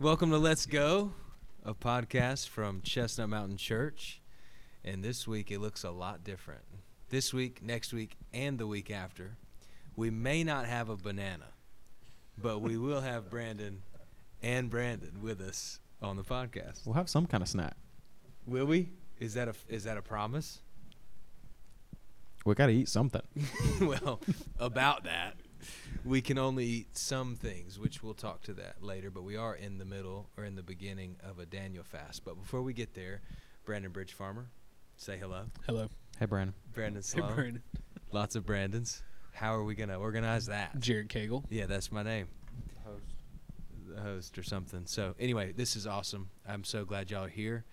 Welcome to Let's Go, a podcast from Chestnut Mountain Church. And this week it looks a lot different. This week, next week, and the week after, we may not have a banana, but we will have Brandon and Brandon with us on the podcast. We'll have some kind of snack. Will we? Is that a is that a promise? We got to eat something. well, about that, we can only eat some things, which we'll talk to that later. But we are in the middle or in the beginning of a Daniel fast. But before we get there, Brandon Bridge Farmer, say hello. Hello. Hey, Brandon. Brandon Hey, Brandon. Lots of Brandons. How are we gonna organize that? Jared Cagle. Yeah, that's my name. The host or something. So anyway, this is awesome. I'm so glad y'all are here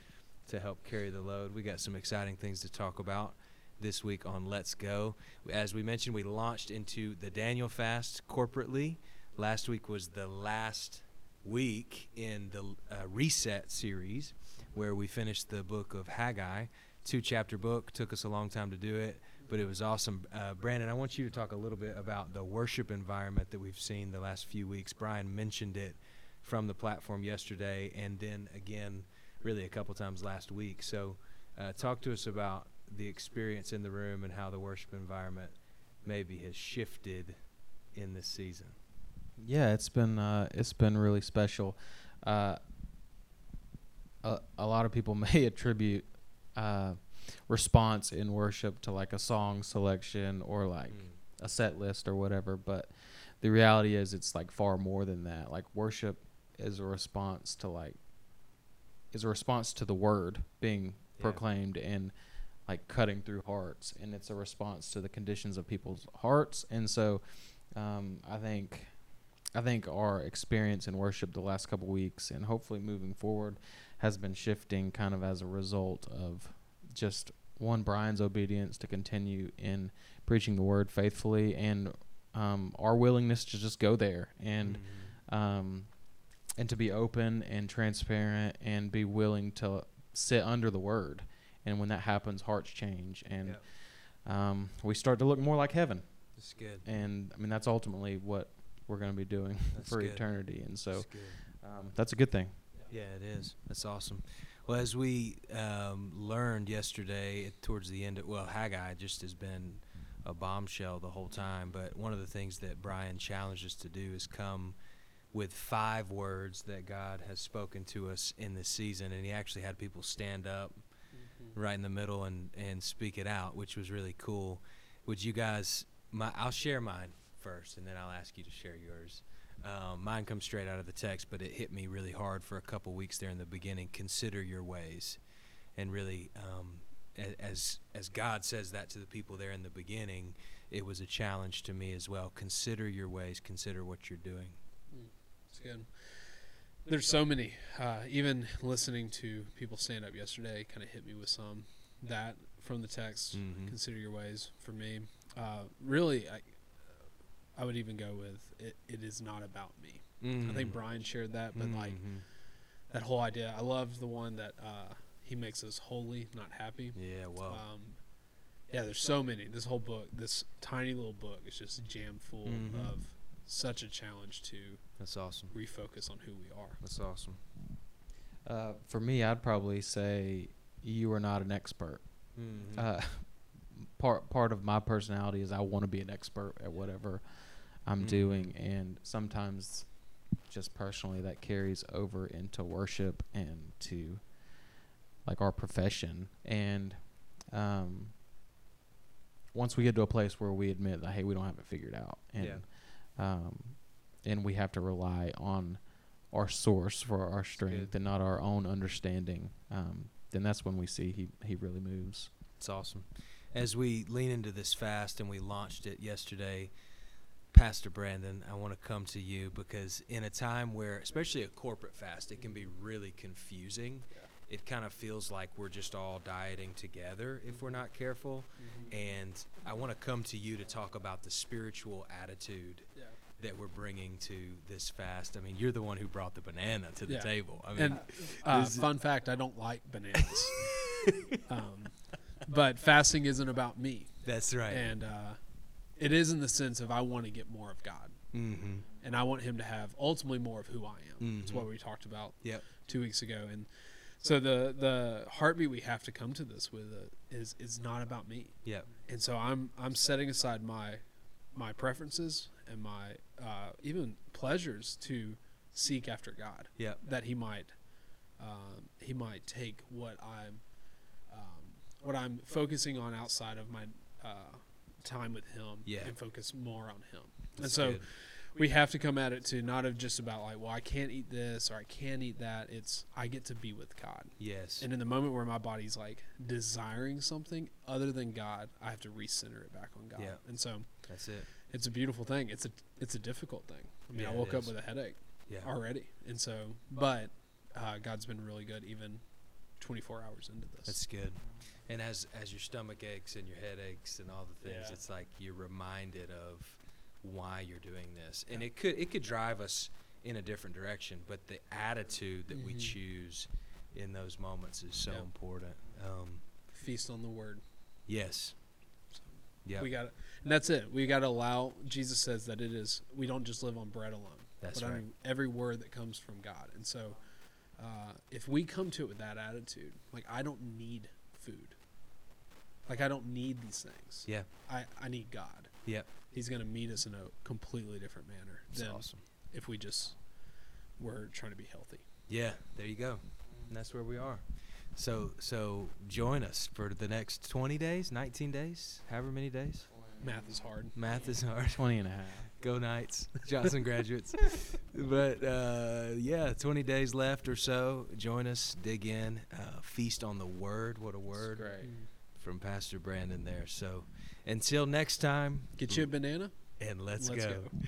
to help carry the load. We got some exciting things to talk about this week on Let's Go. As we mentioned, we launched into the Daniel fast corporately. Last week was the last week in the uh, reset series where we finished the book of Haggai, two chapter book. Took us a long time to do it, but it was awesome. Uh, Brandon, I want you to talk a little bit about the worship environment that we've seen the last few weeks. Brian mentioned it from the platform yesterday, and then again, really a couple times last week. So, uh, talk to us about the experience in the room and how the worship environment maybe has shifted in this season. Yeah, it's been uh, it's been really special. Uh, a, a lot of people may attribute uh, response in worship to like a song selection or like Mm. a set list or whatever, but the reality is it's like far more than that. Like worship is a response to like is a response to the word being Yeah. proclaimed and like cutting through hearts and it's a response to the conditions of people's hearts and so um, I think I think our experience in worship the last couple weeks and hopefully moving forward has been shifting kind of as a result of just one Brian's obedience to continue in preaching the word faithfully and um, our willingness to just go there and Mhm. um, and to be open and transparent and be willing to sit under the word and when that happens hearts change and um, we start to look more like heaven That's good. and I mean that's ultimately what we're going to be doing for good. eternity and so That's good. um, that's a good thing Yeah, it is. That's awesome. Well, as we um, learned yesterday, towards the end, of, well, Haggai just has been a bombshell the whole time. But one of the things that Brian challenged us to do is come with five words that God has spoken to us in this season, and he actually had people stand up right in the middle and and speak it out, which was really cool. Would you guys? My, I'll share mine first, and then I'll ask you to share yours. Um, mine comes straight out of the text, but it hit me really hard for a couple weeks there in the beginning. Consider your ways, and really, um, as as God says that to the people there in the beginning, it was a challenge to me as well. Consider your ways. Consider what you're doing. It's good. There's so many. Uh, even listening to people stand up yesterday kind of hit me with some that from the text. Mhm. Consider your ways for me. Uh, really, I, I would even go with it, it is not about me. I think Mhm. Brian shared that, but like Mhm. that whole idea. I love the one that uh, he makes us holy, not happy. yeah, well, Um, yeah, there's so many. This whole book, this tiny little book, is just jam full Mhm. of such a challenge to that's awesome. refocus on who we are. That's awesome. uh, for me I'd probably say you are not an expert Mhm. uh, part part of my personality is I want to be an expert at whatever I'm Mhm. doing, and sometimes, just personally, that carries over into worship and to like our profession. And um, once we get to a place where we admit that hey, we don't have it figured out, and Yeah. Um, and we have to rely on our source for our strength and not our own understanding, um, then that's when we see he he really moves. It's awesome. As we lean into this fast and we launched it yesterday, Pastor Brandon, I want to come to you because in a time where, especially a corporate fast, it can be really confusing. It kind of feels like we're just all dieting together if we're not careful. And I want to come to you to talk about the spiritual attitude Yeah. that we're bringing to this fast. I mean, you're the one who brought the banana to the Yeah. table. I mean, And uh, fun fact, I don't like bananas. um, but fasting isn't about me, that's right. and uh, it is in the sense of I want to get more of God. Mm-hmm. and I want him to have ultimately more of who I am. It's Mhm. what we talked about Yep. two weeks ago, and so the the heartbeat we have to come to this with uh, is is not about me, Yep. and so I'm I'm setting aside my my preferences and my uh, even pleasures to seek after God Yep. that He might um, He might take what I'm um, what I'm focusing on outside of my uh, time with Him Yeah. and focus more on Him. and so good. We have to come at it to not of just about like, well, I can't eat this or I can't eat that. It's I get to be with God. yes. And in the moment where my body's like desiring something other than God, I have to recenter it back on God. Yeah. And so That's it. it's a beautiful thing. It's a it's a difficult thing. I mean, Yeah, I woke up with a headache Yeah. already, and so but uh, God's been really good even 24 hours into this. That's good. And as as your stomach aches and your head aches and all the things, Yeah. it's like you're reminded of why you're doing this. And it could it could drive us in a different direction, but the attitude that we Mhm. choose in those moments is so Yeah. important. Um, Feast on the Word. yes. Yeah. We got and that's it. We got to allow. Jesus says that it is. We don't just live on bread alone. That's but right. on every word that comes from God. And so, uh, if we come to it with that attitude, like I don't need food, like I don't need these things. Yeah. I I need God. Yep. He's going to meet us in a completely different manner It's than awesome. if we just were trying to be healthy. Yeah, there you go. And that's where we are. So so join us for the next 20 days, 19 days, however many days. Math is hard. Math is hard. 20 and a half. Go Knights, Johnson graduates. but uh, yeah, 20 days left or so. Join us, dig in, uh, feast on the word. What a word Great. from Pastor Brandon there. So until next time, Get you a banana. and let's, Let's go. go.